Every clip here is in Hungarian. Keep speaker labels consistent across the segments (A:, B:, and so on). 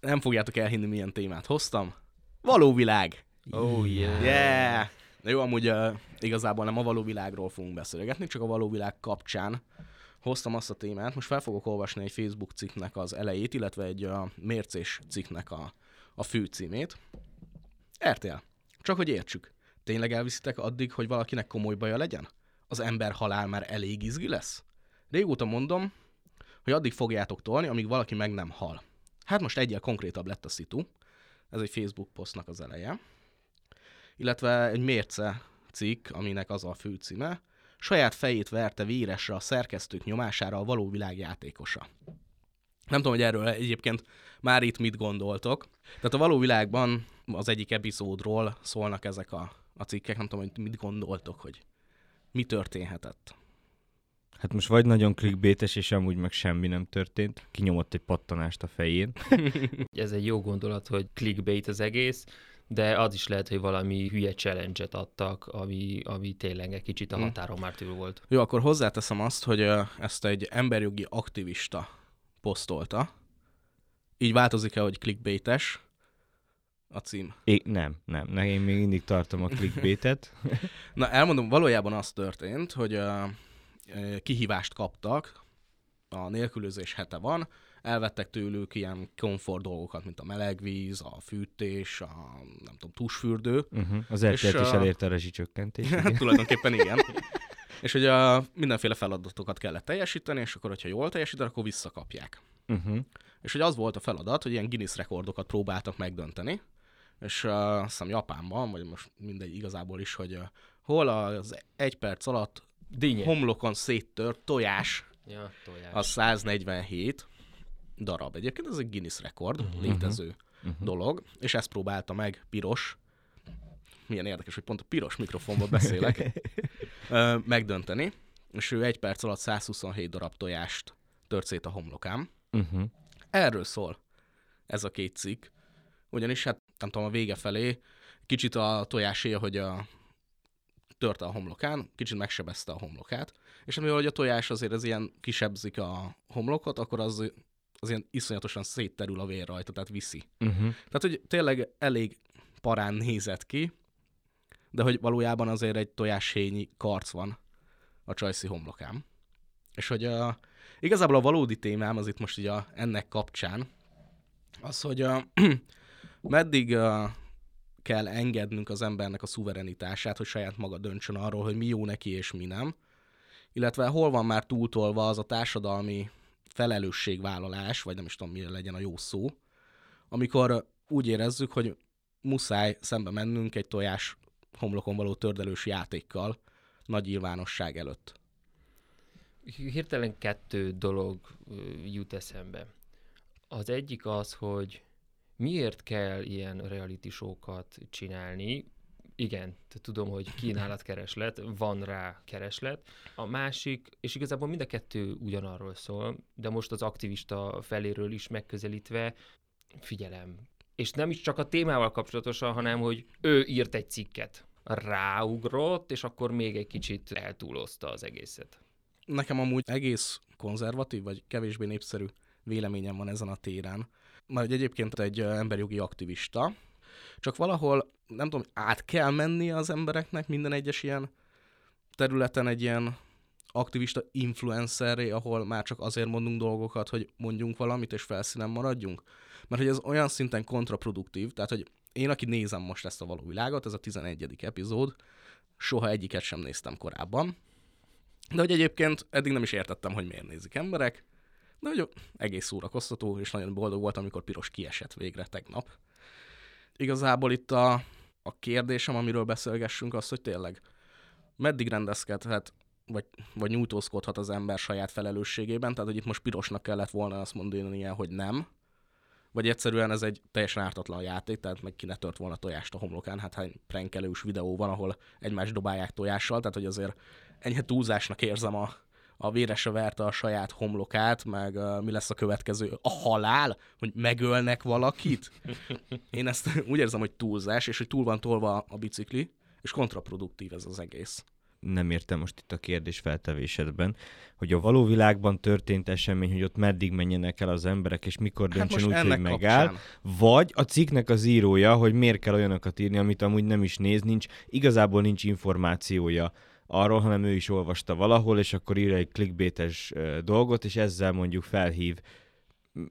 A: Nem fogjátok elhinni, milyen témát hoztam. Való világ!
B: Oh yeah.
A: Yeah! Na jó, amúgy uh, igazából nem a való világról fogunk beszélgetni, csak a való világ kapcsán hoztam azt a témát. Most fel fogok olvasni egy Facebook cikknek az elejét, illetve egy uh, mércés cikknek a, a főcímét. RTL. Csak hogy értsük. Tényleg elviszitek addig, hogy valakinek komoly baja legyen? Az ember halál már elég izgi lesz? Régóta mondom, hogy addig fogjátok tolni, amíg valaki meg nem hal. Hát most egyel konkrétabb lett a szitu. Ez egy Facebook posztnak az eleje. Illetve egy mérce cikk, aminek az a főcíme. Saját fejét verte véresre a szerkesztők nyomására a való világ játékosa. Nem tudom, hogy erről egyébként már itt mit gondoltok. Tehát a való világban az egyik epizódról szólnak ezek a, a cikkek, nem tudom, hogy mit gondoltok, hogy mi történhetett.
B: Hát most vagy nagyon clickbaites, és amúgy meg semmi nem történt. Kinyomott egy pattanást a fején.
C: Ez egy jó gondolat, hogy clickbait az egész, de az is lehet, hogy valami hülye challenge-et adtak, ami, ami tényleg egy kicsit a
A: Hm.
C: határon már túl volt.
A: Jó, akkor hozzáteszem azt, hogy ezt egy emberjogi aktivista posztolta. Így változik-e, hogy clickbaites a cím?
B: É, nem, nem, ne, én még mindig tartom a clickbaitet.
A: Na, elmondom, valójában az történt, hogy uh, kihívást kaptak, a nélkülözés hete van, elvettek tőlük ilyen komfort dolgokat, mint a meleg víz, a fűtés, a nem tudom, tusfürdő.
B: Uh-huh. Az
A: És,
B: RTL-t is elérte a rezsicsökkentés.
A: Tulajdonképpen igen. és hogy a mindenféle feladatokat kellett teljesíteni, és akkor, hogyha jól teljesítenek, akkor visszakapják.
B: Uh-huh.
A: És hogy az volt a feladat, hogy ilyen Guinness rekordokat próbáltak megdönteni, és uh, azt hiszem Japánban, vagy most mindegy igazából is, hogy uh, hol az egy perc alatt
C: Dinnye.
A: homlokon széttört tojás,
C: Ja, tojás.
A: az 147 darab. Egyébként ez egy Guinness rekord, uh-huh. létező uh-huh. dolog, és ezt próbálta meg Piros, milyen érdekes, hogy pont a piros mikrofonba beszélek, ö, megdönteni, és ő egy perc alatt 127 darab tojást tört szét a homlokám.
B: Uh-huh.
A: Erről szól ez a két cikk. Ugyanis hát nem tudom, a vége felé kicsit a tojáséja, hogy a törte a homlokán, kicsit megsebezte a homlokát, és amivel hogy a tojás azért ez ilyen kisebzik a homlokot, akkor az, az ilyen iszonyatosan szétterül a vér rajta, tehát viszi.
B: Uh-huh.
A: Tehát, hogy tényleg elég parán nézett ki, de hogy valójában azért egy tojáshényi karc van a csajszi homlokám. És hogy a, igazából a valódi témám az itt most így a, ennek kapcsán, az, hogy a, meddig a, kell engednünk az embernek a szuverenitását, hogy saját maga döntsön arról, hogy mi jó neki és mi nem, illetve hol van már túltolva az a társadalmi felelősségvállalás, vagy nem is tudom, mi legyen a jó szó, amikor úgy érezzük, hogy muszáj szembe mennünk egy tojás homlokon való tördelős játékkal nagy nyilvánosság előtt.
C: Hirtelen kettő dolog jut eszembe. Az egyik az, hogy miért kell ilyen reality show-kat csinálni. Igen, tudom, hogy kínálatkereslet, van rá kereslet. A másik, és igazából mind a kettő ugyanarról szól, de most az aktivista feléről is megközelítve, figyelem. És nem is csak a témával kapcsolatosan, hanem hogy ő írt egy cikket, ráugrott, és akkor még egy kicsit eltúlozta az egészet.
A: Nekem amúgy egész konzervatív, vagy kevésbé népszerű véleményem van ezen a téren. Mert hogy egyébként egy emberjogi aktivista, csak valahol, nem tudom, át kell menni az embereknek minden egyes ilyen területen egy ilyen aktivista influencerré, ahol már csak azért mondunk dolgokat, hogy mondjunk valamit, és felszínen maradjunk. Mert hogy ez olyan szinten kontraproduktív, tehát hogy én, aki nézem most ezt a való világot, ez a 11. epizód, soha egyiket sem néztem korábban, de hogy egyébként eddig nem is értettem, hogy miért nézik emberek, de hogy egész szórakoztató, és nagyon boldog voltam, amikor piros kiesett végre tegnap. Igazából itt a, a kérdésem, amiről beszélgessünk, az, hogy tényleg meddig rendezkedhet, vagy, vagy nyújtózkodhat az ember saját felelősségében, tehát hogy itt most pirosnak kellett volna azt mondani hogy nem, vagy egyszerűen ez egy teljesen ártatlan játék, tehát meg ki ne tört volna tojást a homlokán, hát hány prankelős videó van, ahol egymást dobálják tojással, tehát hogy azért enyhe túlzásnak érzem a, a véresre verte a saját homlokát, meg uh, mi lesz a következő, a halál, hogy megölnek valakit. Én ezt úgy érzem, hogy túlzás, és hogy túl van tolva a bicikli, és kontraproduktív ez az egész.
B: nem értem most itt a kérdés feltevésedben, hogy a való világban történt esemény, hogy ott meddig menjenek el az emberek, és mikor
A: Hát
B: döntsön
A: most
B: úgy, hogy megáll,
A: kapcsán.
B: vagy a cikknek az írója, hogy miért kell olyanokat írni, amit amúgy nem is néz, nincs, igazából nincs információja arról, hanem ő is olvasta valahol, és akkor ír egy clickbaites dolgot, és ezzel mondjuk felhív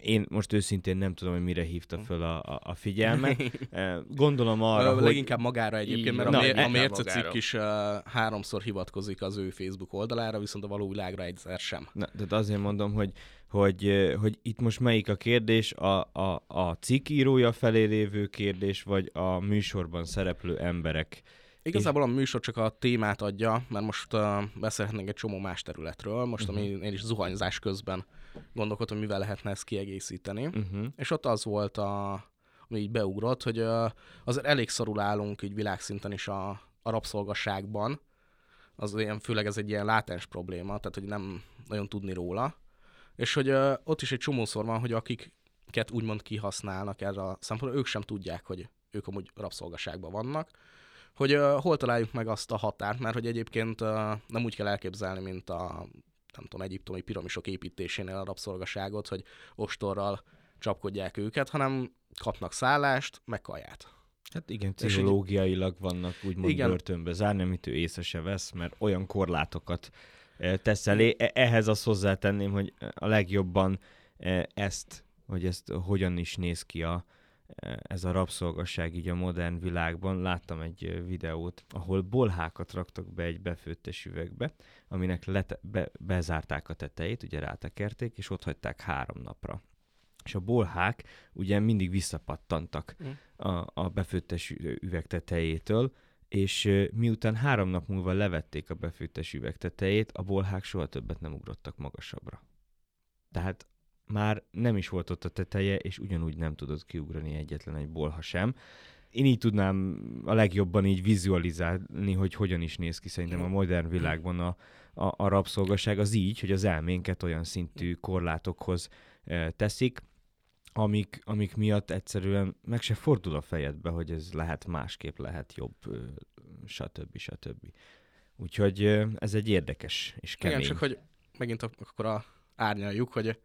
B: én most őszintén nem tudom, hogy mire hívta föl a, a, a figyelmet. Gondolom arra, hogy...
A: leginkább magára egyébként, mert a,
B: Na,
A: a
C: inkább
A: mérce cikk
C: magára.
A: is uh, háromszor hivatkozik az ő Facebook oldalára, viszont a való világra egyszer sem.
B: Na, de azért mondom, hogy, hogy, hogy itt most melyik a kérdés, a, a, a cikk írója felé lévő kérdés, vagy a műsorban szereplő emberek.
A: Igazából a műsor csak a témát adja, mert most uh, beszélhetnénk egy csomó más területről, most ami én is zuhanyzás közben gondolkodtam, hogy mivel lehetne ezt kiegészíteni.
B: Uh-huh.
A: És ott az volt, a, ami így beugrott, hogy uh, azért elég szarul állunk így világszinten is a, a rabszolgasságban. Az ilyen, főleg ez egy ilyen látens probléma, tehát hogy nem nagyon tudni róla. És hogy uh, ott is egy csomószor van, hogy akiket úgymond kihasználnak erre a szempontból, ők sem tudják, hogy ők amúgy rabszolgaságban vannak. Hogy uh, hol találjuk meg azt a határt, mert hogy egyébként uh, nem úgy kell elképzelni, mint a nem tudom, egyiptomi piramisok építésénél a rabszolgaságot, hogy ostorral csapkodják őket, hanem kapnak szállást, meg kaját.
B: Hát igen, pszichológiailag vannak úgymond
A: Igen.
B: börtönbe zárni, amit ő észre se vesz, mert olyan korlátokat tesz elé. E- Ehhez azt hozzátenném, hogy a legjobban eh, ezt, hogy ezt hogyan is néz ki a, ez a rabszolgasság így a modern világban. Láttam egy videót, ahol bolhákat raktak be egy befőttes üvegbe, aminek lete- be- bezárták a tetejét, ugye rátekerték, és ott hagyták három napra. És a bolhák ugye mindig visszapattantak
A: Mm.
B: a, a befőttes üveg tetejétől, és miután három nap múlva levették a befőttes üveg tetejét, a bolhák soha többet nem ugrottak magasabbra. Tehát már nem is volt ott a teteje, és ugyanúgy nem tudott kiugrani egyetlen egy bolha sem. Én így tudnám a legjobban így vizualizálni, hogy hogyan is néz ki szerintem a modern világban a, a, a rabszolgaság. Az így, hogy az elménket olyan szintű korlátokhoz teszik, amik, amik miatt egyszerűen meg se fordul a fejedbe, hogy ez lehet másképp, lehet jobb, stb. stb. Úgyhogy ez egy érdekes és kemény.
A: Igen, csak hogy megint ak- akkor a árnyaljuk, hogy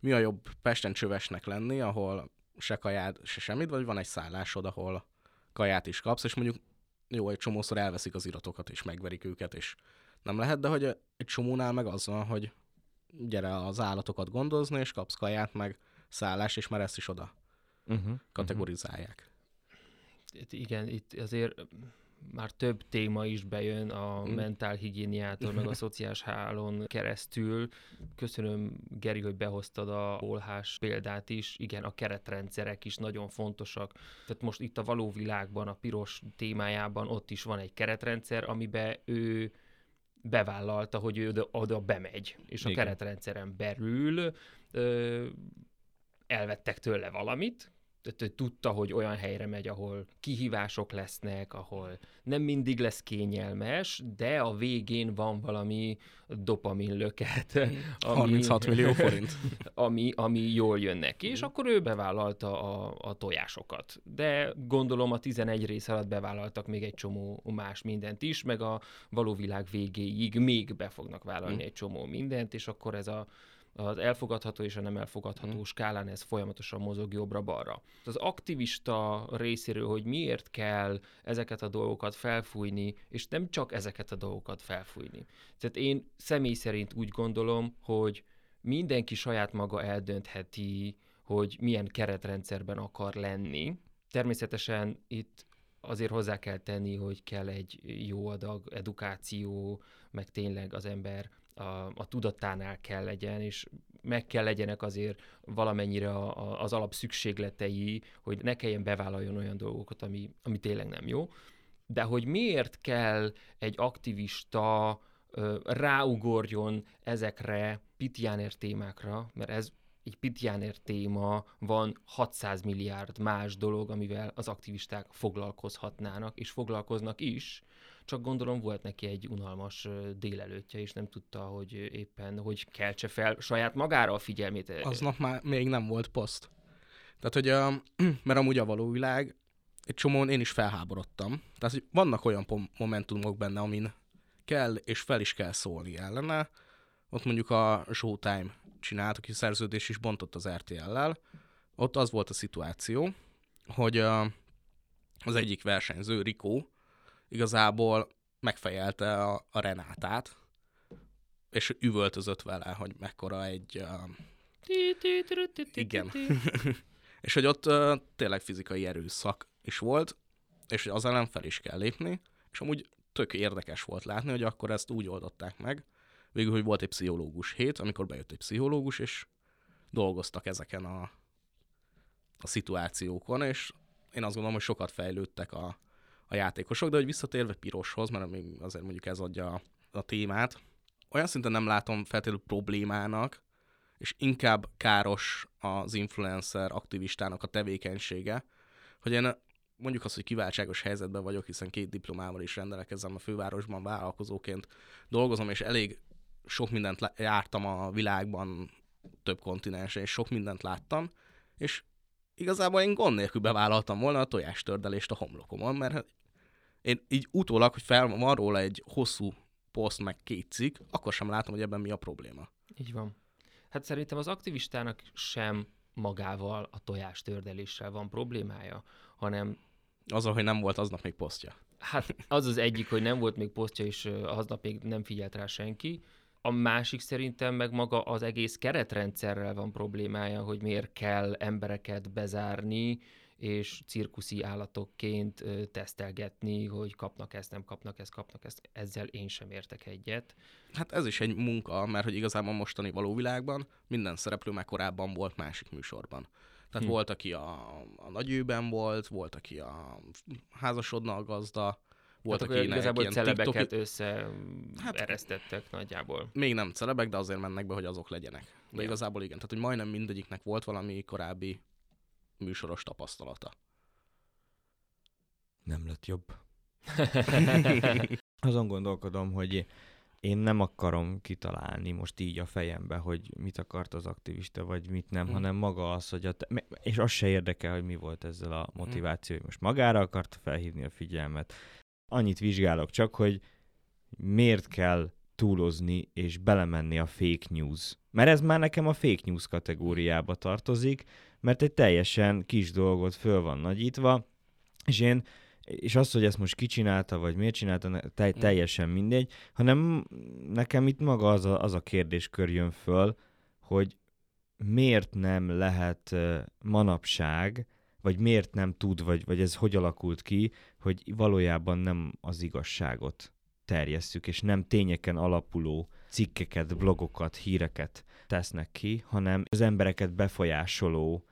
A: mi a jobb Pesten csövesnek lenni, ahol se kajád, se semmit, vagy van egy szállásod, ahol kaját is kapsz, és mondjuk jó, egy csomószor elveszik az iratokat, és megverik őket, és nem lehet, de hogy egy csomónál meg az van, hogy gyere az állatokat gondozni, és kapsz kaját, meg szállás, és már ezt is oda
B: uh-huh.
A: kategorizálják.
C: Itt, igen, itt azért már több téma is bejön a
A: Mm.
C: mentál higiéniától, meg a szociális hálón keresztül. Köszönöm, Geri, hogy behoztad a bolhás példát is. Igen, a keretrendszerek is nagyon fontosak. Tehát most itt a való világban, a piros témájában ott is van egy keretrendszer, amiben ő bevállalta, hogy ő oda, oda bemegy, és a
B: Igen.
C: keretrendszeren belül ö, elvettek tőle valamit, tudta, hogy olyan helyre megy, ahol kihívások lesznek, ahol nem mindig lesz kényelmes, de a végén van valami dopamin löket, ami,
A: 36 millió forint.
C: ami, ami jól jön neki, és akkor ő bevállalta a, a tojásokat. De gondolom a 11 rész alatt bevállaltak még egy csomó más mindent is, meg a való világ végéig még be fognak vállalni
A: Mm.
C: egy csomó mindent, és akkor ez a az elfogadható és a nem elfogadható
A: Mm.
C: skálán ez folyamatosan mozog jobbra-balra. Az aktivista részéről, hogy miért kell ezeket a dolgokat felfújni, és nem csak ezeket a dolgokat felfújni. Tehát én személy szerint úgy gondolom, hogy mindenki saját maga eldöntheti, hogy milyen keretrendszerben akar lenni. Természetesen itt azért hozzá kell tenni, hogy kell egy jó adag edukáció, meg tényleg az ember a, a tudatánál kell legyen, és meg kell legyenek azért valamennyire a, a, az alapszükségletei, hogy ne kelljen bevállaljon olyan dolgokat, ami, ami tényleg nem jó. De hogy miért kell egy aktivista ráugorjon ezekre Pitjáner témákra, mert ez egy Pitjáner téma, van 600 milliárd más dolog, amivel az aktivisták foglalkozhatnának, és foglalkoznak is, csak gondolom volt neki egy unalmas délelőttje, és nem tudta, hogy éppen hogy keltse fel saját magára a figyelmét.
A: Aznap már még nem volt poszt. Tehát, hogy a, mert amúgy a való világ, egy csomón én is felháborodtam. Tehát, hogy vannak olyan momentumok benne, amin kell, és fel is kell szólni ellene. Ott mondjuk a Showtime csinált, aki szerződés is bontott az RTL-lel. Ott az volt a szituáció, hogy az egyik versenyző, Rikó, igazából megfejelte a, a Renátát, és üvöltözött vele, hogy mekkora egy... Igen. és hogy ott tényleg fizikai erőszak is volt, és az ellen fel is kell lépni, és amúgy tök érdekes volt látni, hogy akkor ezt úgy oldották meg, végül, hogy volt egy pszichológus hét, amikor bejött egy pszichológus, és dolgoztak ezeken a, a szituációkon, és én azt gondolom, hogy sokat fejlődtek a, a játékosok, de hogy visszatérve Piroshoz, mert még azért mondjuk ez adja a, a témát, olyan szinten nem látom feltétlenül problémának, és inkább káros az influencer aktivistának a tevékenysége, hogy én mondjuk azt, hogy kiváltságos helyzetben vagyok, hiszen két diplomával is rendelkezem a fővárosban, vállalkozóként dolgozom, és elég sok mindent jártam a világban, több kontinensen, és sok mindent láttam, és igazából én gond nélkül bevállaltam volna a tojástördelést a homlokomon, mert hát én így utólag, hogy fel van róla egy hosszú poszt, meg két cikk, akkor sem látom, hogy ebben mi a probléma.
C: Így van. Hát szerintem az aktivistának sem magával a tojástördeléssel van problémája, hanem...
A: Azzal, hogy nem volt aznap még posztja.
C: Hát az az egyik, hogy nem volt még posztja, és aznap még nem figyelt rá senki. A másik szerintem meg maga az egész keretrendszerrel van problémája, hogy miért kell embereket bezárni, és cirkuszi állatokként tesztelgetni, hogy kapnak ezt, nem kapnak ezt, kapnak ezt. Ezzel én sem értek egyet.
A: Hát ez is egy munka, mert hogy igazából mostani való világban minden szereplő már korábban volt másik műsorban. Tehát hm. volt, aki a, a nagyőben volt, volt, aki a házasodna a gazda, volt,
C: hát akinek igazából ilyen celebeket TikTok... össze hát, nagyjából.
A: Még nem celebek, de azért mennek be, hogy azok legyenek. De ja. igazából igen, tehát hogy majdnem mindegyiknek volt valami korábbi műsoros tapasztalata.
B: Nem lett jobb. Azon gondolkodom, hogy én nem akarom kitalálni most így a fejembe, hogy mit akart az aktivista, vagy mit nem, hmm. hanem maga az, hogy a te- és az se érdekel, hogy mi volt ezzel a motiváció, hogy most magára akarta felhívni a figyelmet. Annyit vizsgálok csak, hogy miért kell túlozni és belemenni a fake news. Mert ez már nekem a fake news kategóriába tartozik, mert egy teljesen kis dolgot föl van nagyítva, és én és az, hogy ezt most kicsinálta, vagy miért csinálta, te, mm. teljesen mindegy, hanem nekem itt maga az a, az a kérdéskör jön föl, hogy miért nem lehet manapság, vagy miért nem tud, vagy, vagy ez hogy alakult ki, hogy valójában nem az igazságot terjesszük, és nem tényeken alapuló cikkeket, blogokat, híreket tesznek ki, hanem az embereket befolyásoló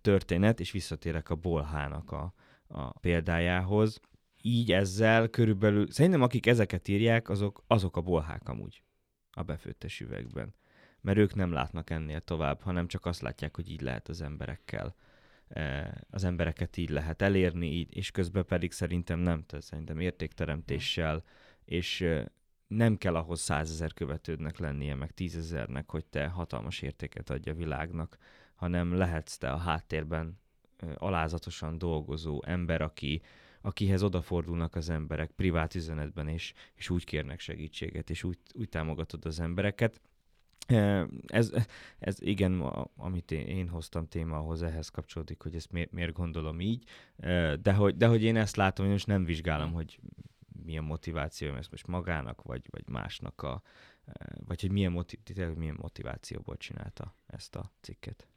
B: történet, és visszatérek a Bolhának a, a példájához. Így ezzel körülbelül, szerintem akik ezeket írják, azok, azok a bolhák amúgy a befőttes üvegben. Mert ők nem látnak ennél tovább, hanem csak azt látják, hogy így lehet az emberekkel az embereket így lehet elérni, így, és közben pedig szerintem nem, tehát szerintem értékteremtéssel, és nem kell ahhoz százezer követődnek lennie, meg tízezernek, hogy te hatalmas értéket adja a világnak, hanem lehetsz te a háttérben alázatosan dolgozó ember, aki, akihez odafordulnak az emberek privát üzenetben, és, és úgy kérnek segítséget, és úgy, úgy támogatod az embereket. Ez, ez igen, amit én, hoztam témához, ehhez kapcsolódik, hogy ezt miért, miért gondolom így, de hogy, de hogy én ezt látom, hogy most nem vizsgálom, hogy milyen motiváció ez most magának, vagy, vagy másnak a, vagy hogy milyen, motiv- milyen motivációból csinálta ezt a cikket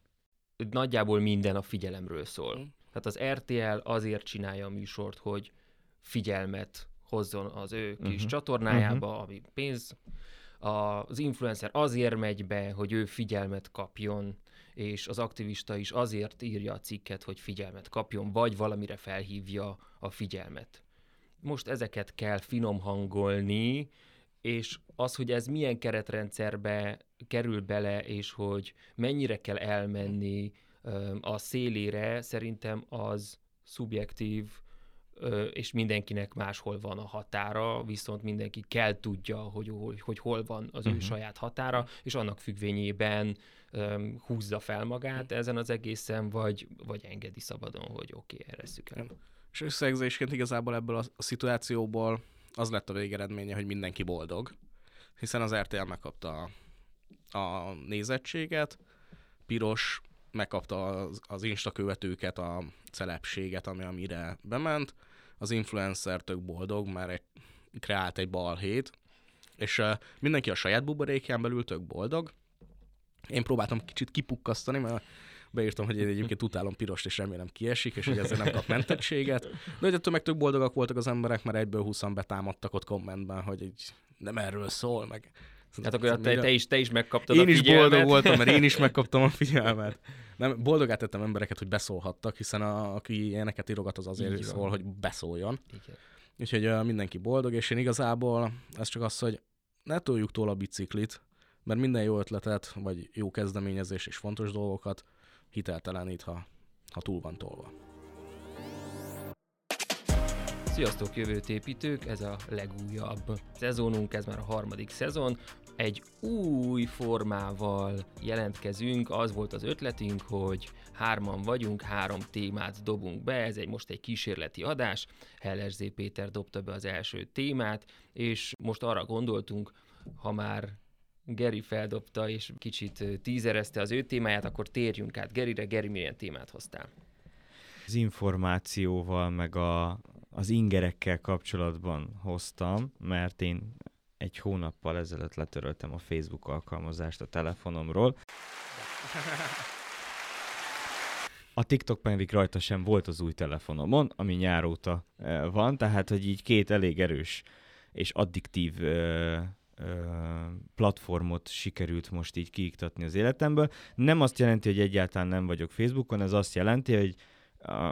C: nagyjából minden a figyelemről szól. Mm. Tehát az RTL azért csinálja a műsort, hogy figyelmet hozzon az ő kis uh-huh. csatornájába, uh-huh. ami pénz. Az influencer azért megy be, hogy ő figyelmet kapjon, és az aktivista is azért írja a cikket, hogy figyelmet kapjon, vagy valamire felhívja a figyelmet. Most ezeket kell finom hangolni, és az, hogy ez milyen keretrendszerbe kerül bele, és hogy mennyire kell elmenni a szélére, szerintem az szubjektív, és mindenkinek máshol van a határa, viszont mindenki kell tudja, hogy, hogy, hogy hol van az uh-huh. ő mhm. saját határa, és annak függvényében um, húzza fel magát ezen az egészen, vagy, vagy engedi szabadon, hogy oké, okay, erre el.
A: És összegzésként igazából ebből a szituációból az lett a végeredménye, hogy mindenki boldog, hiszen az RTL megkapta a, a nézettséget, piros megkapta az, az Insta követőket, a celebséget, ami amire bement, az influencer tök boldog, mert egy, kreált egy balhét, és uh, mindenki a saját buborékján belül tök boldog. Én próbáltam kicsit kipukkasztani, mert beírtam, hogy én egyébként utálom pirost, és remélem kiesik, és hogy ezzel nem kap mentettséget. De hogy ettől meg tök boldogak voltak az emberek, mert egyből 20 betámadtak ott kommentben, hogy így nem erről szól, meg
C: Hát akkor te, te, is, te is megkaptad
A: én
C: a
A: is
C: figyelmet.
A: boldog voltam, mert én is megkaptam a figyelmet. Nem, boldogát tettem embereket, hogy beszólhattak, hiszen a, aki ilyeneket írogat, az azért
C: Így van.
A: szól, hogy beszóljon.
C: Igen.
A: Úgyhogy uh, mindenki boldog, és én igazából ez csak az, hogy ne toljuk túl a biciklit, mert minden jó ötletet, vagy jó kezdeményezés és fontos dolgokat hiteltelenít, ha, ha túl van tolva.
C: Sziasztok jövőt építők, ez a legújabb szezonunk, ez már a harmadik szezon. Egy új formával jelentkezünk, az volt az ötletünk, hogy hárman vagyunk, három témát dobunk be, ez egy most egy kísérleti adás, Heller Z. Péter dobta be az első témát, és most arra gondoltunk, ha már Geri feldobta és kicsit tízerezte az ő témáját, akkor térjünk át Gerire. Geri, milyen témát hoztál?
B: Az információval, meg a, az ingerekkel kapcsolatban hoztam, mert én egy hónappal ezelőtt letöröltem a Facebook alkalmazást a telefonomról. A TikTok pedig rajta sem volt az új telefonomon, ami nyár óta eh, van, tehát hogy így két elég erős és addiktív ö, ö, platformot sikerült most így kiiktatni az életemből. Nem azt jelenti, hogy egyáltalán nem vagyok Facebookon, ez azt jelenti, hogy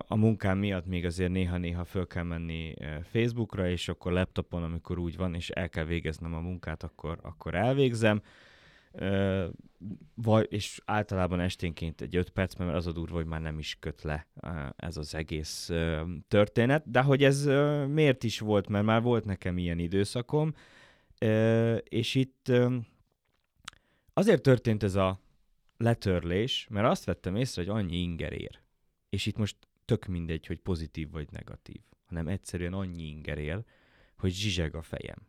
B: a, munkám miatt még azért néha-néha föl kell menni eh, Facebookra, és akkor laptopon, amikor úgy van, és el kell végeznem a munkát, akkor, akkor elvégzem. Ö, vagy, és általában esténként egy 5 perc, mert az a durva, hogy már nem is köt le ö, ez az egész történet. De hogy ez miért is volt, mert már volt nekem ilyen időszakom, ö, és itt ö, azért történt ez a letörlés, mert azt vettem észre, hogy annyi inger ér. És itt most tök mindegy, hogy pozitív vagy negatív, hanem egyszerűen annyi inger ér, hogy zsizseg a fejem.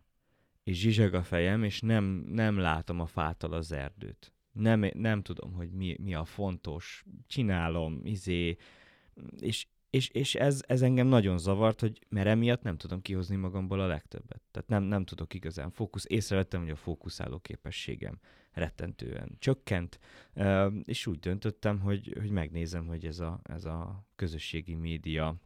B: És zsizseg a fejem, és nem, nem látom a fától az erdőt. Nem, nem tudom, hogy mi, mi a fontos, csinálom, izé, és, és, és ez, ez engem nagyon zavart, hogy mert emiatt nem tudom kihozni magamból a legtöbbet. Tehát nem, nem tudok igazán fókusz. Észrevettem, hogy a fókuszáló képességem rettentően csökkent, és úgy döntöttem, hogy, hogy megnézem, hogy ez a, ez a közösségi média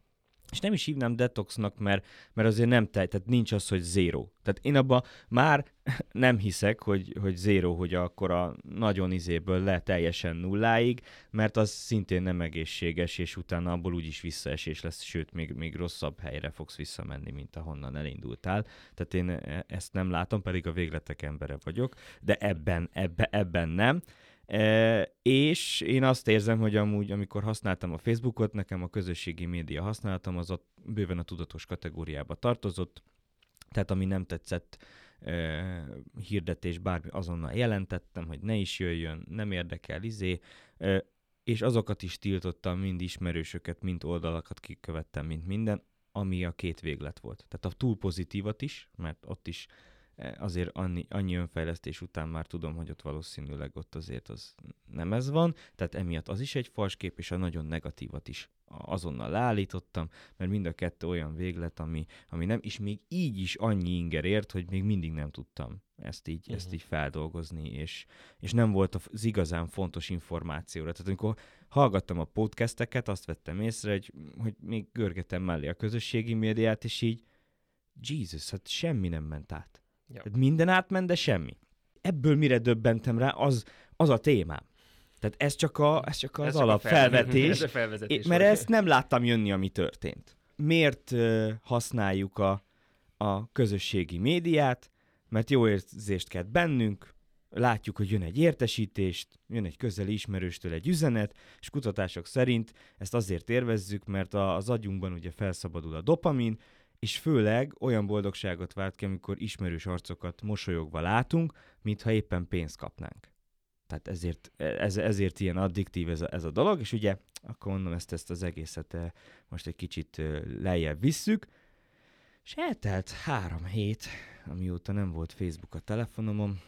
B: és nem is hívnám detoxnak, mert, mert azért nem te, tehát nincs az, hogy zéro. Tehát én abban már nem hiszek, hogy, hogy zéro, hogy akkor a nagyon izéből le teljesen nulláig, mert az szintén nem egészséges, és utána abból úgyis visszaesés lesz, sőt, még, még rosszabb helyre fogsz visszamenni, mint ahonnan elindultál. Tehát én e- ezt nem látom, pedig a végletek embere vagyok, de ebben, ebbe, ebben nem. És én azt érzem, hogy amúgy, amikor használtam a Facebookot, nekem a közösségi média használatom az ott bőven a tudatos kategóriába tartozott, tehát ami nem tetszett, e, hirdetés, bármi azonnal jelentettem, hogy ne is jöjjön, nem érdekel, izé, e, és azokat is tiltottam, mind ismerősöket, mind oldalakat kikövettem, mint minden, ami a két véglet volt. Tehát a túl pozitívat is, mert ott is azért annyi, annyi önfejlesztés után már tudom, hogy ott valószínűleg ott azért az nem ez van, tehát emiatt az is egy falskép, és a nagyon negatívat is azonnal leállítottam, mert mind a kettő olyan véglet, ami, ami nem, és még így is annyi inger ért, hogy még mindig nem tudtam ezt így, uh-huh. ezt így feldolgozni, és, és nem volt az igazán fontos információra. Tehát amikor hallgattam a podcasteket, azt vettem észre, hogy, hogy még görgetem mellé a közösségi médiát, és így Jesus, hát semmi nem ment át.
C: Ja.
B: Tehát minden átment, de semmi. Ebből mire döbbentem rá, az, az a témám. Tehát ez csak, a, ez csak az
C: Ez csak a
B: alapfelvetés.
C: Ez a felvezetés.
B: Mert
C: volt.
B: ezt nem láttam jönni, ami történt. Miért uh, használjuk a, a közösségi médiát? Mert jó érzést kelt bennünk, látjuk, hogy jön egy értesítést, jön egy közeli ismerőstől egy üzenet, és kutatások szerint ezt azért érvezzük, mert a, az agyunkban ugye felszabadul a dopamin, és főleg olyan boldogságot vált ki, amikor ismerős arcokat mosolyogva látunk, mintha éppen pénzt kapnánk. Tehát ezért, ez, ezért ilyen addiktív ez a, ez a dolog, és ugye akkor mondom ezt, ezt az egészet eh, most egy kicsit eh, lejjebb visszük, És eltelt három hét, amióta nem volt Facebook a telefonomon,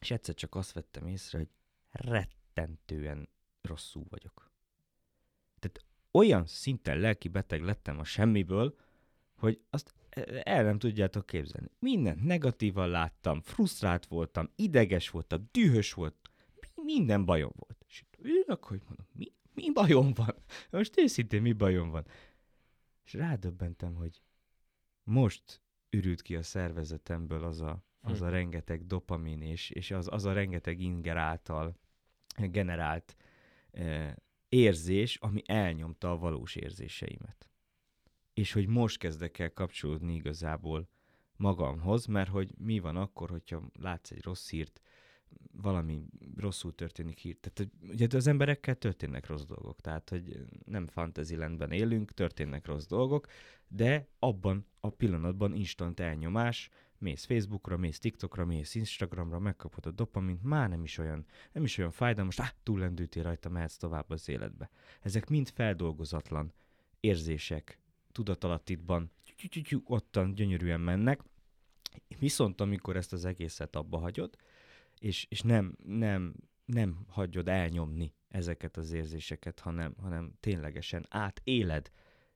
B: és egyszer csak azt vettem észre, hogy rettentően rosszul vagyok. Tehát olyan szinten lelki beteg lettem a semmiből, hogy azt el nem tudjátok képzelni. Mindent negatívan láttam, frusztrált voltam, ideges voltam, dühös volt, minden bajom volt. És ülök, hogy mondom, mi, mi bajom van? Most őszintén mi bajom van? És rádöbbentem, hogy most ürült ki a szervezetemből az a, az a hm. rengeteg dopamin és, és az, az a rengeteg inger által generált eh, érzés, ami elnyomta a valós érzéseimet. És hogy most kezdek el kapcsolódni igazából magamhoz, mert hogy mi van akkor, hogyha látsz egy rossz hírt, valami rosszul történik hír. Tehát ugye az emberekkel történnek rossz dolgok, tehát hogy nem fantasylandben élünk, történnek rossz dolgok, de abban a pillanatban instant elnyomás, mész Facebookra, mész TikTokra, mész Instagramra, megkapod a dopamint, már nem is olyan, nem is olyan fájdalmas, ah, túllendültél rajta, mehetsz tovább az életbe. Ezek mind feldolgozatlan érzések, tudatalattitban, ottan gyönyörűen mennek, viszont amikor ezt az egészet abba hagyod, és, és nem, nem, nem hagyod elnyomni ezeket az érzéseket, hanem, hanem ténylegesen átéled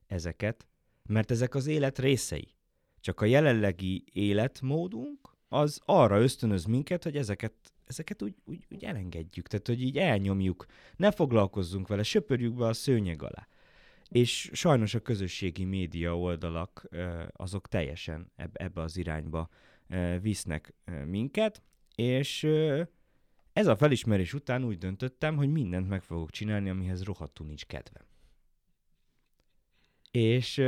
B: ezeket, mert ezek az élet részei. Csak a jelenlegi életmódunk az arra ösztönöz minket, hogy ezeket, ezeket úgy, úgy, úgy elengedjük, tehát hogy így elnyomjuk, ne foglalkozzunk vele, söpörjük be a szőnyeg alá. És sajnos a közösségi média oldalak azok teljesen ebbe az irányba visznek minket, és ez a felismerés után úgy döntöttem, hogy mindent meg fogok csinálni, amihez rohadtul nincs kedvem. És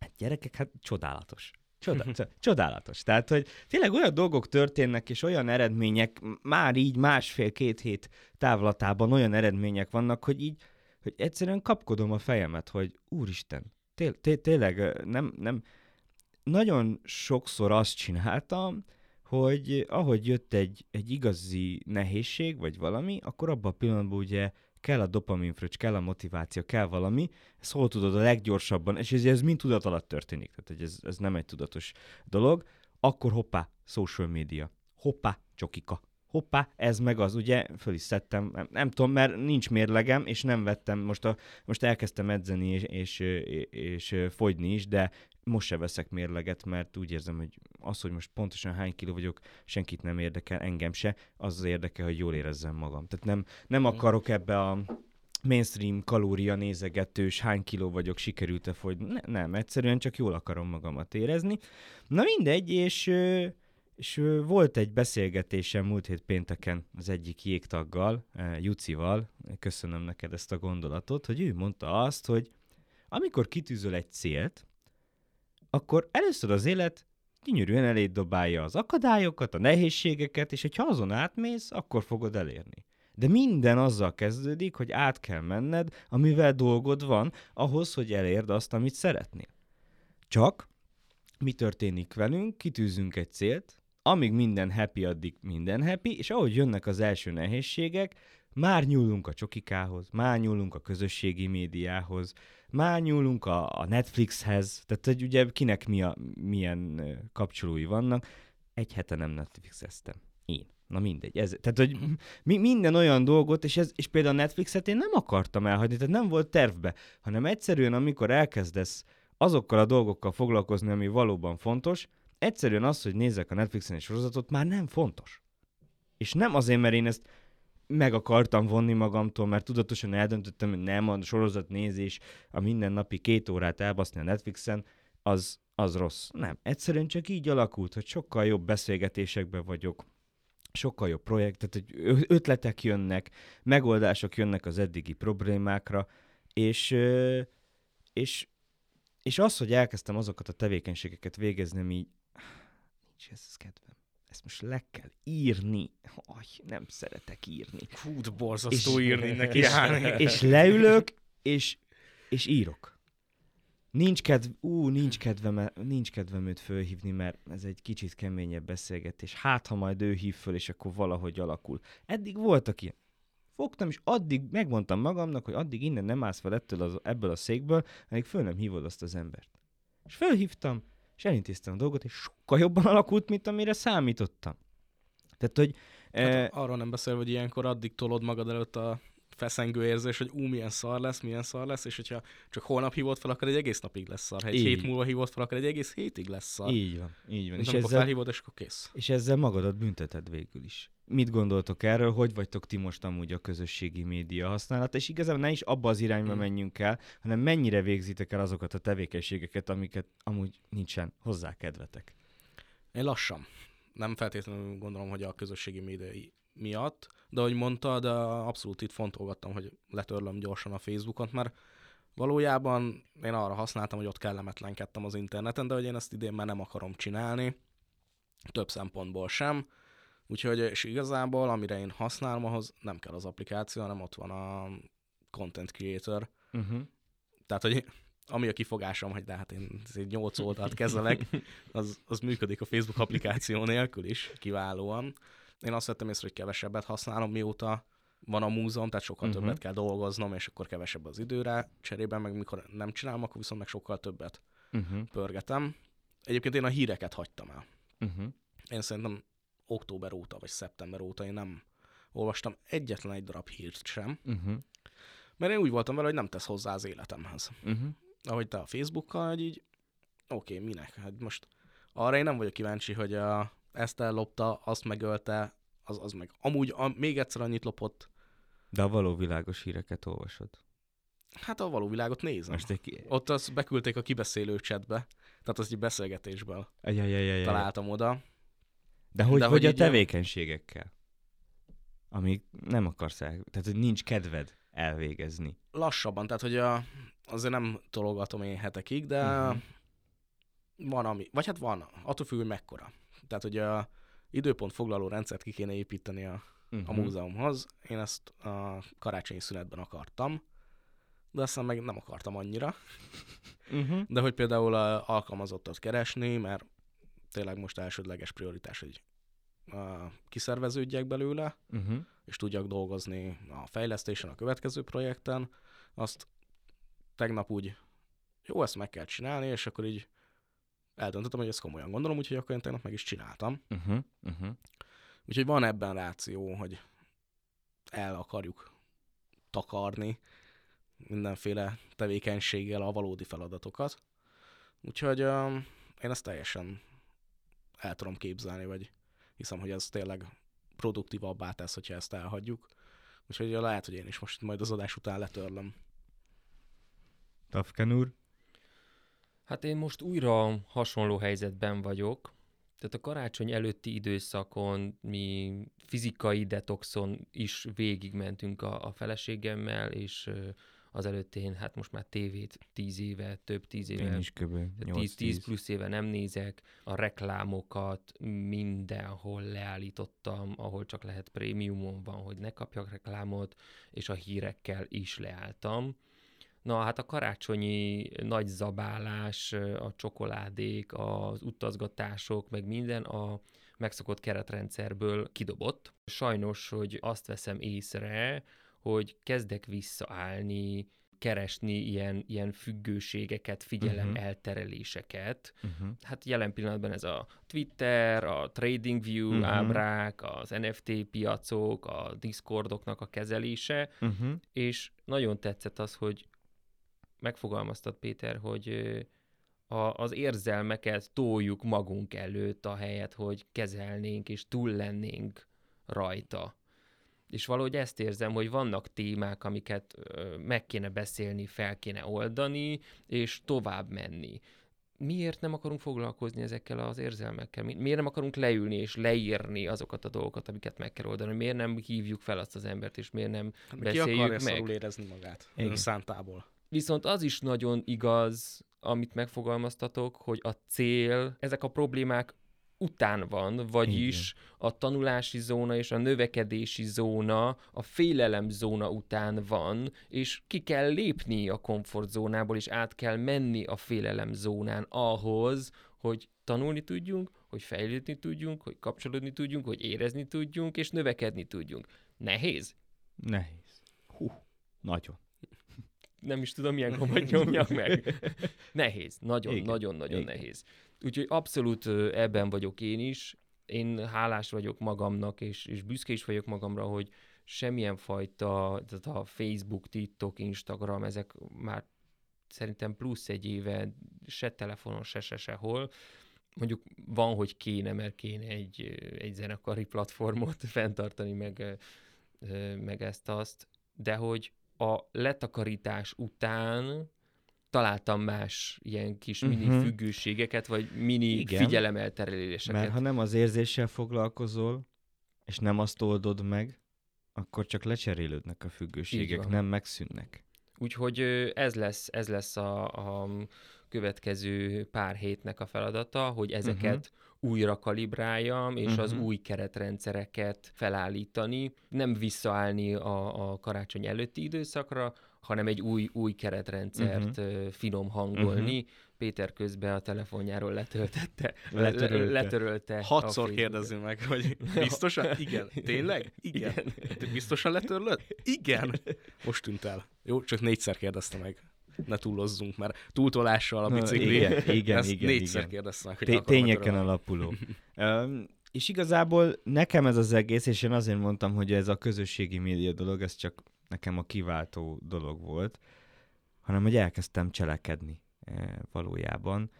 B: hát gyerekek, hát csodálatos. Csoda, csodálatos. Tehát, hogy tényleg olyan dolgok történnek, és olyan eredmények, már így másfél-két hét távlatában olyan eredmények vannak, hogy így, hogy egyszerűen kapkodom a fejemet, hogy úristen, té- té- tényleg nem, nem, nagyon sokszor azt csináltam, hogy ahogy jött egy, egy igazi nehézség, vagy valami, akkor abban a pillanatban ugye kell a dopaminfröccs, kell a motiváció, kell valami, ezt hol tudod a leggyorsabban, és ez, ez mind tudat alatt történik, tehát hogy ez, ez nem egy tudatos dolog, akkor hoppá, social media, hoppá, csokika, hoppá, ez meg az, ugye, föl is szedtem, nem, nem tudom, mert nincs mérlegem, és nem vettem, most, a, most elkezdtem edzeni és, és, és, és fogyni is, de most se veszek mérleget, mert úgy érzem, hogy az, hogy most pontosan hány kiló vagyok, senkit nem érdekel, engem se, az az érdekel, hogy jól érezzem magam. Tehát nem, nem akarok ebbe a mainstream kalória nézegetős, hány kiló vagyok, sikerült-e fogyni. Ne, nem, egyszerűen csak jól akarom magamat érezni. Na mindegy, és és volt egy beszélgetésem múlt hét pénteken az egyik jégtaggal, Jucival, köszönöm neked ezt a gondolatot, hogy ő mondta azt, hogy amikor kitűzöl egy célt, akkor először az élet gyönyörűen eléd dobálja az akadályokat, a nehézségeket, és hogyha azon átmész, akkor fogod elérni. De minden azzal kezdődik, hogy át kell menned, amivel dolgod van, ahhoz, hogy elérd azt, amit szeretnél. Csak mi történik velünk? Kitűzünk egy célt, amíg minden happy, addig minden happy, és ahogy jönnek az első nehézségek, már nyúlunk a csokikához, már nyúlunk a közösségi médiához, már nyúlunk a, a Netflixhez, tehát hogy ugye kinek mi a, milyen kapcsolói vannak. Egy hete nem Netflixeztem. Én. Na mindegy. Ez, tehát, hogy mi, minden olyan dolgot, és, ez, és például a Netflixet én nem akartam elhagyni, tehát nem volt tervbe, hanem egyszerűen, amikor elkezdesz azokkal a dolgokkal foglalkozni, ami valóban fontos, egyszerűen az, hogy nézek a Netflixen egy sorozatot, már nem fontos. És nem azért, mert én ezt meg akartam vonni magamtól, mert tudatosan eldöntöttem, hogy nem a sorozat nézés, a mindennapi két órát elbaszni a Netflixen, az, az rossz. Nem. Egyszerűen csak így alakult, hogy sokkal jobb beszélgetésekben vagyok, sokkal jobb projekt, tehát hogy ötletek jönnek, megoldások jönnek az eddigi problémákra, és, és, és az, hogy elkezdtem azokat a tevékenységeket végezni, így nincs ez kedvem. Ezt most le kell írni. Aj, nem szeretek írni.
A: Hú, de borzasztó és, írni neki.
B: És, és leülök, és, és írok. Nincs kedv, ú, nincs kedvem, nincs kedvem őt fölhívni, mert ez egy kicsit keményebb beszélgetés. Hát, ha majd ő hív föl, és akkor valahogy alakul. Eddig voltak ilyen. Fogtam, és addig megmondtam magamnak, hogy addig innen nem állsz fel ettől az, ebből a székből, amíg föl nem hívod azt az embert. És felhívtam, és elintéztem a dolgot, és sokkal jobban alakult, mint amire számítottam. Tehát, hogy...
A: Hát
B: eh,
A: arról nem beszél, hogy ilyenkor addig tolod magad előtt a feszengő érzés, hogy ú, milyen szar lesz, milyen szar lesz, és hogyha csak holnap hívott fel, akkor egy egész napig lesz szar. Ha egy
B: Így.
A: hét múlva hívott fel, akkor egy egész hétig lesz szar.
B: így van, így van. És
A: amikor
B: ezzel,
A: felhívod, és akkor kész.
B: és ezzel magadat bünteted végül is. Mit gondoltok erről? Hogy vagytok ti most amúgy a közösségi média használat? És igazából ne is abba az irányba
A: Mm.
B: menjünk el, hanem mennyire végzitek el azokat a tevékenységeket, amiket amúgy nincsen hozzá kedvetek.
A: Én lassan. Nem feltétlenül gondolom, hogy a közösségi média miatt, de ahogy mondtad, abszolút itt fontolgattam, hogy letörlöm gyorsan a Facebookot, mert valójában én arra használtam, hogy ott kellemetlenkedtem az interneten, de hogy én ezt idén már nem akarom csinálni, több szempontból sem. Úgyhogy, és igazából, amire én használom, ahhoz nem kell az applikáció, hanem ott van a content creator,
B: Uh-huh.
A: tehát, hogy ami a kifogásom, hogy de hát én egy 8 oldalt kezelek, az, az működik a Facebook applikáció nélkül is kiválóan. Én azt vettem észre, hogy kevesebbet használom, mióta van a múzeum, tehát sokkal uh-huh. többet kell dolgoznom, és akkor kevesebb az időre. Cserében meg mikor nem csinálom, akkor viszont meg sokkal többet
B: Uh-huh.
A: pörgetem. Egyébként én a híreket hagytam el.
B: Uh-huh.
A: Én szerintem október óta, vagy szeptember óta én nem olvastam egyetlen egy darab hírt sem,
B: Uh-huh.
A: mert én úgy voltam vele, hogy nem tesz hozzá az életemhez.
B: Uh-huh.
A: ahogy te a Facebookkal, hogy így oké, okay, minek? Hát most arra én nem vagyok kíváncsi, hogy a, ezt ellopta, azt megölte, az, az meg amúgy a, még egyszer annyit lopott.
B: De a való világos híreket olvasod.
A: Hát a való világot nézem.
B: Most egy...
A: Ott azt beküldték a kibeszélő chatbe, tehát azt egy beszélgetésből
B: Ajajajajaj.
A: találtam oda.
B: De hogy,
A: De hogy
B: hogy a tevékenységekkel? Amíg nem akarsz el... Tehát, hogy nincs kedved elvégezni.
A: Lassabban, tehát hogy a, azért nem tologatom én hetekig, de uh-huh. van ami, vagy hát van, attól függ, hogy mekkora. Tehát, hogy a időpont foglaló rendszert ki kéne építeni a
B: Uh-huh.
A: a múzeumhoz. Én ezt a karácsonyi szünetben akartam, de aztán meg nem akartam annyira.
B: Uh-huh.
A: De hogy például a alkalmazottat keresni, mert tényleg most elsődleges prioritás, hogy uh, kiszerveződjek belőle,
B: Uh-huh.
A: és tudjak dolgozni a fejlesztésen, a következő projekten, azt tegnap úgy, jó, ezt meg kell csinálni, és akkor így eldöntöttem, hogy ezt komolyan gondolom, úgyhogy akkor én tegnap meg is csináltam.
B: Uh-huh. Uh-huh.
A: Úgyhogy van ebben ráció, hogy el akarjuk takarni mindenféle tevékenységgel a valódi feladatokat. Úgyhogy um, én ezt teljesen el tudom képzelni, vagy hiszem, hogy ez tényleg produktívabbá tesz, hogyha ezt elhagyjuk. Úgyhogy lehet, hogy én is most majd az adás után letörlöm.
B: Tafken úr?
C: Hát én most újra hasonló helyzetben vagyok. Tehát a karácsony előtti időszakon mi fizikai detoxon is végigmentünk a, a feleségemmel, és az előttén, hát most már tévét tíz éve, több tíz éve
B: Én is kb.
C: 10, 10 plusz éve nem nézek, a reklámokat mindenhol leállítottam, ahol csak lehet prémiumon van, hogy ne kapjak reklámot, és a hírekkel is leálltam. Na hát a karácsonyi nagy zabálás, a csokoládék, az utazgatások, meg minden a megszokott keretrendszerből kidobott. Sajnos, hogy azt veszem észre, hogy kezdek visszaállni, keresni ilyen, ilyen függőségeket, figyelem
B: Mhm.
C: eltereléseket.
B: Uh-huh.
C: Hát jelen pillanatban ez a Twitter, a TradingView
B: Mhm.
C: ábrák, az NFT piacok, a Discordoknak a kezelése,
B: Uh-huh.
C: és nagyon tetszett az, hogy megfogalmaztad, Péter, hogy a, az érzelmeket toljuk magunk előtt, a helyet, hogy kezelnénk és túl lennénk rajta. És valahogy ezt érzem, hogy vannak témák, amiket meg kéne beszélni, fel kéne oldani, és tovább menni. Miért nem akarunk foglalkozni ezekkel az érzelmekkel? Mi- Miért nem akarunk leülni és leírni azokat a dolgokat, amiket meg kell oldani? Miért nem hívjuk fel azt az embert, és miért nem
A: Hát, ki
C: Beszéljük
A: akarja
C: meg.
A: érezni magát
B: Igen.
C: Viszont az is nagyon igaz, amit megfogalmaztatok, hogy a cél, ezek a problémák után van, vagyis a tanulási zóna és a növekedési zóna, a félelem zóna után van, és ki kell lépni a komfortzónából, és át kell menni a félelem zónán ahhoz, hogy tanulni tudjunk, hogy fejlődni tudjunk, hogy kapcsolódni tudjunk, hogy érezni tudjunk, és növekedni tudjunk. Nehéz?
B: Nehéz. Hú, nagyon.
C: Nem is tudom, milyen gombot nyomjak meg. Nehéz, nagyon,
B: Igen,
C: nagyon, nagyon
B: igen.
C: nehéz. Úgyhogy abszolút ebben vagyok én is. Én hálás vagyok magamnak, és, és büszke is vagyok magamra, hogy semmilyen fajta, tehát a Facebook, TikTok, Instagram, ezek már szerintem plusz egy éve se telefonon, se, se sehol. Mondjuk van, hogy kéne, mert kéne egy, egy zenekari platformot fenntartani, meg, meg ezt-azt, de hogy a letakarítás után találtam más ilyen kis mini
B: Mhm.
C: függőségeket, vagy mini
B: Igen.
C: figyelemeltereléseket.
B: Mert ha nem az érzéssel foglalkozol, és nem azt oldod meg, akkor csak lecserélődnek a függőségek, nem megszűnnek.
C: Úgyhogy ez lesz, ez lesz a, a következő pár hétnek a feladata, hogy ezeket uh-huh. Újra kalibráljam, és uh-huh. az
B: Mhm.
C: új keretrendszereket felállítani, nem visszaállni a, a karácsony előtti időszakra, hanem egy új, új keretrendszert uh-huh. finom hangolni. Uh-huh. Péter közben a telefonjáról letöltette,
B: Letörölte.
C: le- letörölte.
A: Hatszor kérdezzünk meg, hogy biztosan? Igen. Tényleg? Igen. Te biztosan letörlöd? Igen. Most tűnt el. Jó, csak négyszer kérdezte meg. Ne túlozzunk, mert túltolással a bicikli.
B: igen, igen,
A: ezt
B: igen,
A: négyszer
B: igen.
A: kérdezte meg, hogy
B: Té- tényeken alapuló. És igazából nekem ez az egész, és én azért mondtam, hogy ez a közösségi média dolog, ez csak nekem a kiváltó dolog volt, hanem hogy elkezdtem cselekedni eh, valójában,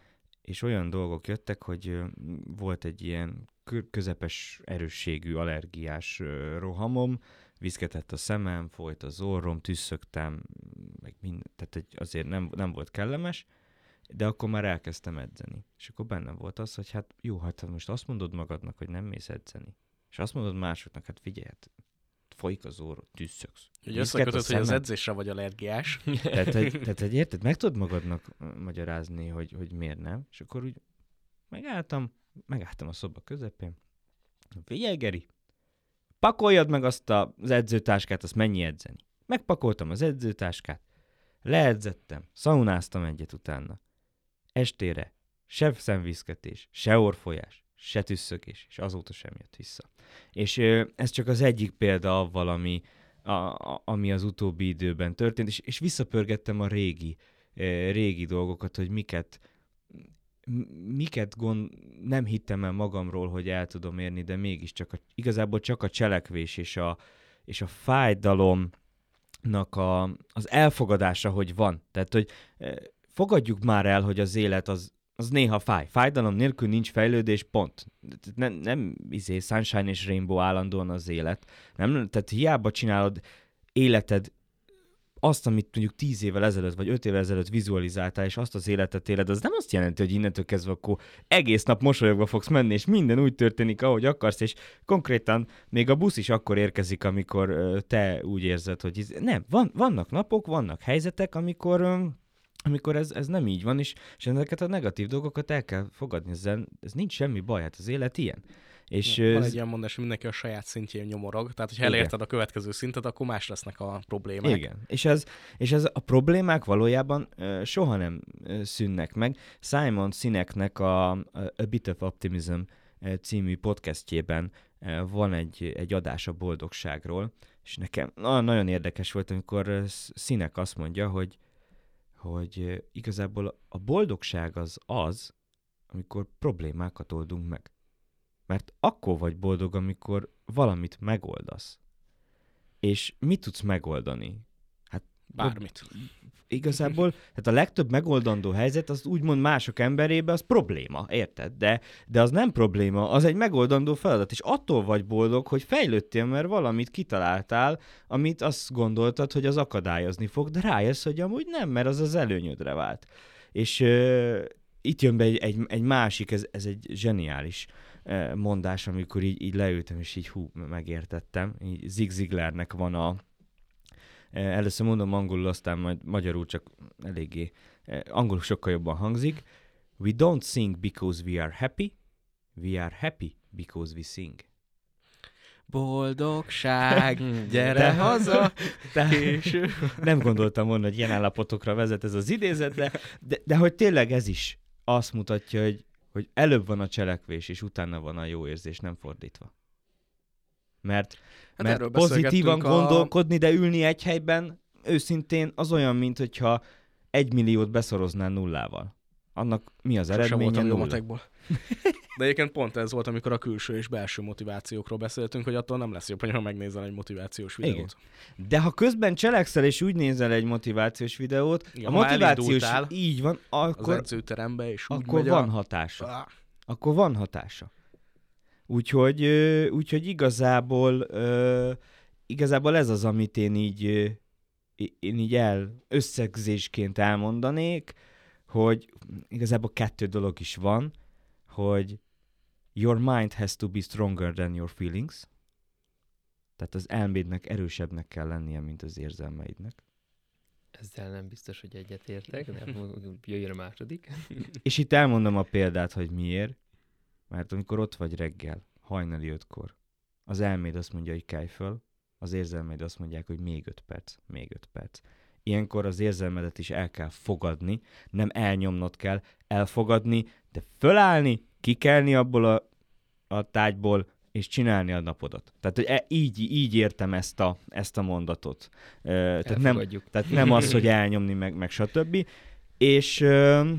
B: és olyan dolgok jöttek, hogy volt egy ilyen kö- közepes erősségű allergiás rohamom, viszketett a szemem, folyt az orrom, tüsszögtem, meg mind, tehát egy, azért nem, nem volt kellemes, de akkor már elkezdtem edzeni. És akkor bennem volt az, hogy hát jó, hát most azt mondod magadnak, hogy nem mész edzeni, és azt mondod másoknak, hát figyelj, hát folyik az orrod, tüsszögsz.
A: Hogy
B: viszket a
A: összekötött, hogy az edzésre vagy allergiás.
B: Tehát, hogy, tehát, hogy érted, meg tudod magadnak magyarázni, hogy, hogy miért nem, és akkor úgy megálltam, megálltam a szoba közepén. Figyelj, Geri, pakoljad meg azt az edzőtáskát, azt mennyi edzeni. Megpakoltam az edzőtáskát, leedzettem, szaunáztam egyet utána. Estére se szemviszketés, se orfolyás, se tüsszögés, és azóta sem jött vissza. És ö, ez csak az egyik példa avval, ami, a, a, ami az utóbbi időben történt, és, és visszapörgettem a régi, eh, régi dolgokat, hogy miket, miket gond, nem hittem el magamról, hogy el tudom érni, de mégiscsak a, igazából csak a cselekvés és a, és a fájdalomnak a, az elfogadása, hogy van. Tehát, hogy eh, fogadjuk már el, hogy az élet az, az néha fáj. Fájdalom nélkül nincs fejlődés, pont. Nem, nem izé, sunshine és rainbow állandóan az élet. Nem, tehát hiába csinálod életed azt, amit mondjuk tíz évvel ezelőtt, vagy öt évvel ezelőtt vizualizáltál, és azt az életet éled, az nem azt jelenti, hogy innentől kezdve akkor egész nap mosolyogva fogsz menni, és minden úgy történik, ahogy akarsz, és konkrétan még a busz is akkor érkezik, amikor te úgy érzed, hogy nem, van, vannak napok, vannak helyzetek, amikor amikor ez, ez nem így van, és, és ezeket a negatív dolgokat el kell fogadni, ezzel, ez nincs semmi baj, hát az élet ilyen. És
A: Ja, van egy ilyen mondás, hogy mindenki a saját szintjén nyomorog, tehát
B: Igen.
A: elérted a következő szintet, akkor más lesznek a problémák.
B: Igen, és ez, és ez a problémák valójában ö, soha nem ö, szűnnek meg. Simon Sineknek a, a Bit of Optimism ö, című podcastjében ö, van egy, egy adás a boldogságról, és nekem na, nagyon érdekes volt, amikor Sinek azt mondja, hogy, hogy igazából a boldogság az az, amikor problémákat oldunk meg. Mert akkor vagy boldog, amikor valamit megoldasz. És mit tudsz megoldani?
A: Bármit.
B: Igazából, hát a legtöbb megoldandó helyzet az úgymond mások emberébe, az probléma, érted? De, de az nem probléma, az egy megoldandó feladat, és attól vagy boldog, hogy fejlődtél, mert valamit kitaláltál, amit azt gondoltad, hogy az akadályozni fog, de rájössz, hogy amúgy nem, mert az az előnyödre vált. És ö, itt jön be egy, egy, egy másik, ez, ez egy zseniális ö, mondás, amikor így, így leültem, és így hú, megértettem. Így Zig Ziglarnek van a, Először mondom angolul, aztán majd magyarul csak eléggé. Angolul sokkal jobban hangzik. We don't sing because we are happy. We are happy because we sing.
A: Boldogság, gyere
B: De-
A: haza,
B: Tehát
A: késő.
B: nem gondoltam volna, hogy ilyen állapotokra vezet ez az idézet, de, de, de hogy tényleg ez is azt mutatja, hogy, hogy előbb van a cselekvés, és utána van a jó érzés, nem fordítva. Mert,
A: Hát
B: mert pozitívan
A: a-
B: gondolkodni, de ülni egy helyben, őszintén az olyan, mint hogyha egy milliót beszoroznál nullával. Annak mi az
A: Sosem
B: eredménye?
A: voltam jó matekból. De egyébként pont ez volt, amikor a külső és belső motivációkról beszéltünk, hogy attól nem lesz jobb, hogyha megnézel egy motivációs videót.
B: Igen. De ha közben cselekszel, és úgy nézel egy motivációs videót,
A: Igen,
B: a
A: ha
B: motivációs, így van,
A: Az
B: akkor,
A: edzőterembe, és úgy
B: akkor van
A: a...
B: hatása.
A: Ah,
B: akkor van hatása. Úgyhogy, úgyhogy igazából, igazából ez az, amit én így, én így el összegzésként elmondanék, hogy igazából kettő dolog is van, hogy your mind has to be stronger than your feelings, tehát az elmédnek erősebbnek kell lennie, mint az érzelmeidnek.
C: Ezzel nem biztos, hogy egyetértek, de jöjjön a második.
B: És itt elmondom a példát, hogy miért. Mert amikor ott vagy reggel, hajnali ötkor, az elméd azt mondja, hogy kelj föl, az érzelmeid azt mondják, hogy még öt perc, még öt perc. Ilyenkor az érzelmedet is el kell fogadni, nem elnyomnod kell, elfogadni, de fölállni, kikelni abból a, a tájból, és csinálni a napodat. Tehát, hogy e, így, így értem ezt a, ezt a mondatot. Ö, tehát nem, tehát nem az, hogy elnyomni, meg, meg stb. És, ö,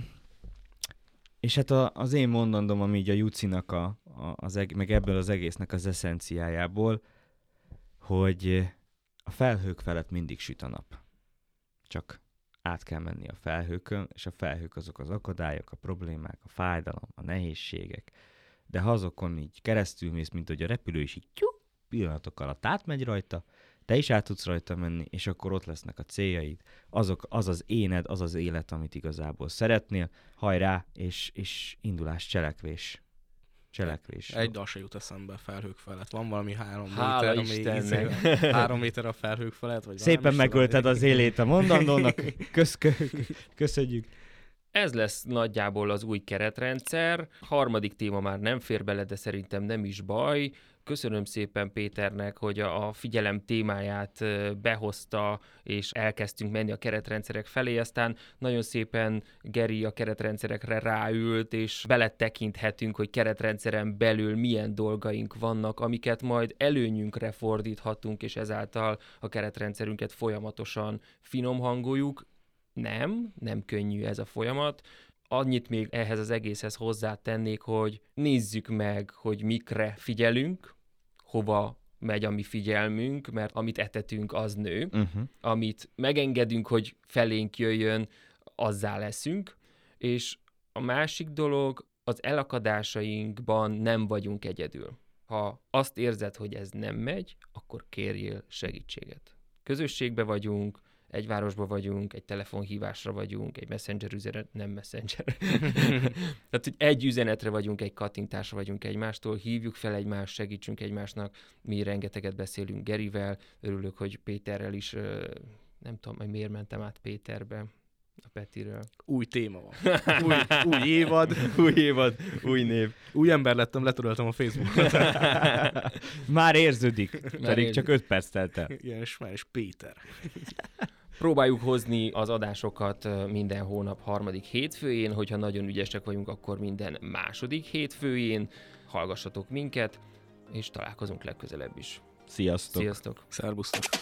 B: és hát a, az én mondandom, ami így a Jucinak, a, a, az eg, meg ebből az egésznek az eszenciájából, hogy a felhők felett mindig süt a nap. Csak át kell menni a felhőkön, és a felhők azok az akadályok, a problémák, a fájdalom, a nehézségek. De ha azokon így keresztül mész, mint hogy a repülő is így tyú, pillanatok alatt átmegy rajta, te is át tudsz rajta menni, és akkor ott lesznek a céljaid, azok, az az éned, az az élet, amit igazából szeretnél, hajrá, és, és indulás, cselekvés. Cselekvés.
A: Egy dal se jut eszembe felhők felett. Van valami három
C: Hála
A: méter, ami izé- három méter a felhők felett? Vagy
B: Szépen megölted az élét a mondandónak. Kösz, kö- köszönjük.
C: Ez lesz nagyjából az új keretrendszer. Harmadik téma már nem fér bele, de szerintem nem is baj. Köszönöm szépen Péternek, hogy a figyelem témáját behozta, és elkezdtünk menni a keretrendszerek felé. Aztán nagyon szépen Geri a keretrendszerekre ráült, és beletekinthetünk, hogy keretrendszeren belül milyen dolgaink vannak, amiket majd előnyünkre fordíthatunk, és ezáltal a keretrendszerünket folyamatosan finom hangoljuk. Nem, nem könnyű ez a folyamat. Annyit még ehhez az egészhez hozzátennék, hogy nézzük meg, hogy mikre figyelünk, hova megy a mi figyelmünk, mert amit etetünk, az nő.
B: Uh-huh.
C: Amit megengedünk, hogy felénk jöjjön, azzá leszünk. És a másik dolog, az elakadásainkban nem vagyunk egyedül. Ha azt érzed, hogy ez nem megy, akkor kérjél segítséget. Közösségbe vagyunk, egy városba vagyunk, egy telefonhívásra vagyunk, egy messenger üzenet, nem messenger. Tehát, hogy egy üzenetre vagyunk, egy kattintásra vagyunk egymástól, hívjuk fel egymást, segítsünk egymásnak. Mi rengeteget beszélünk Gerivel, örülök, hogy Péterrel is, nem tudom, hogy miért mentem át Péterbe, a Petiről.
A: Új téma van. Új, új évad,
B: új évad, új név.
A: új ember lettem, letöröltem a Facebookot.
B: Már érződik, pedig
C: érződik.
B: csak 5 perc telt el.
A: Ilyen ismerős Péter.
C: Próbáljuk hozni az adásokat minden hónap harmadik hétfőjén, hogyha nagyon ügyesek vagyunk, akkor minden második hétfőjén. Hallgassatok minket, és találkozunk legközelebb is.
B: Sziasztok!
C: Sziasztok!
A: Szervusztok.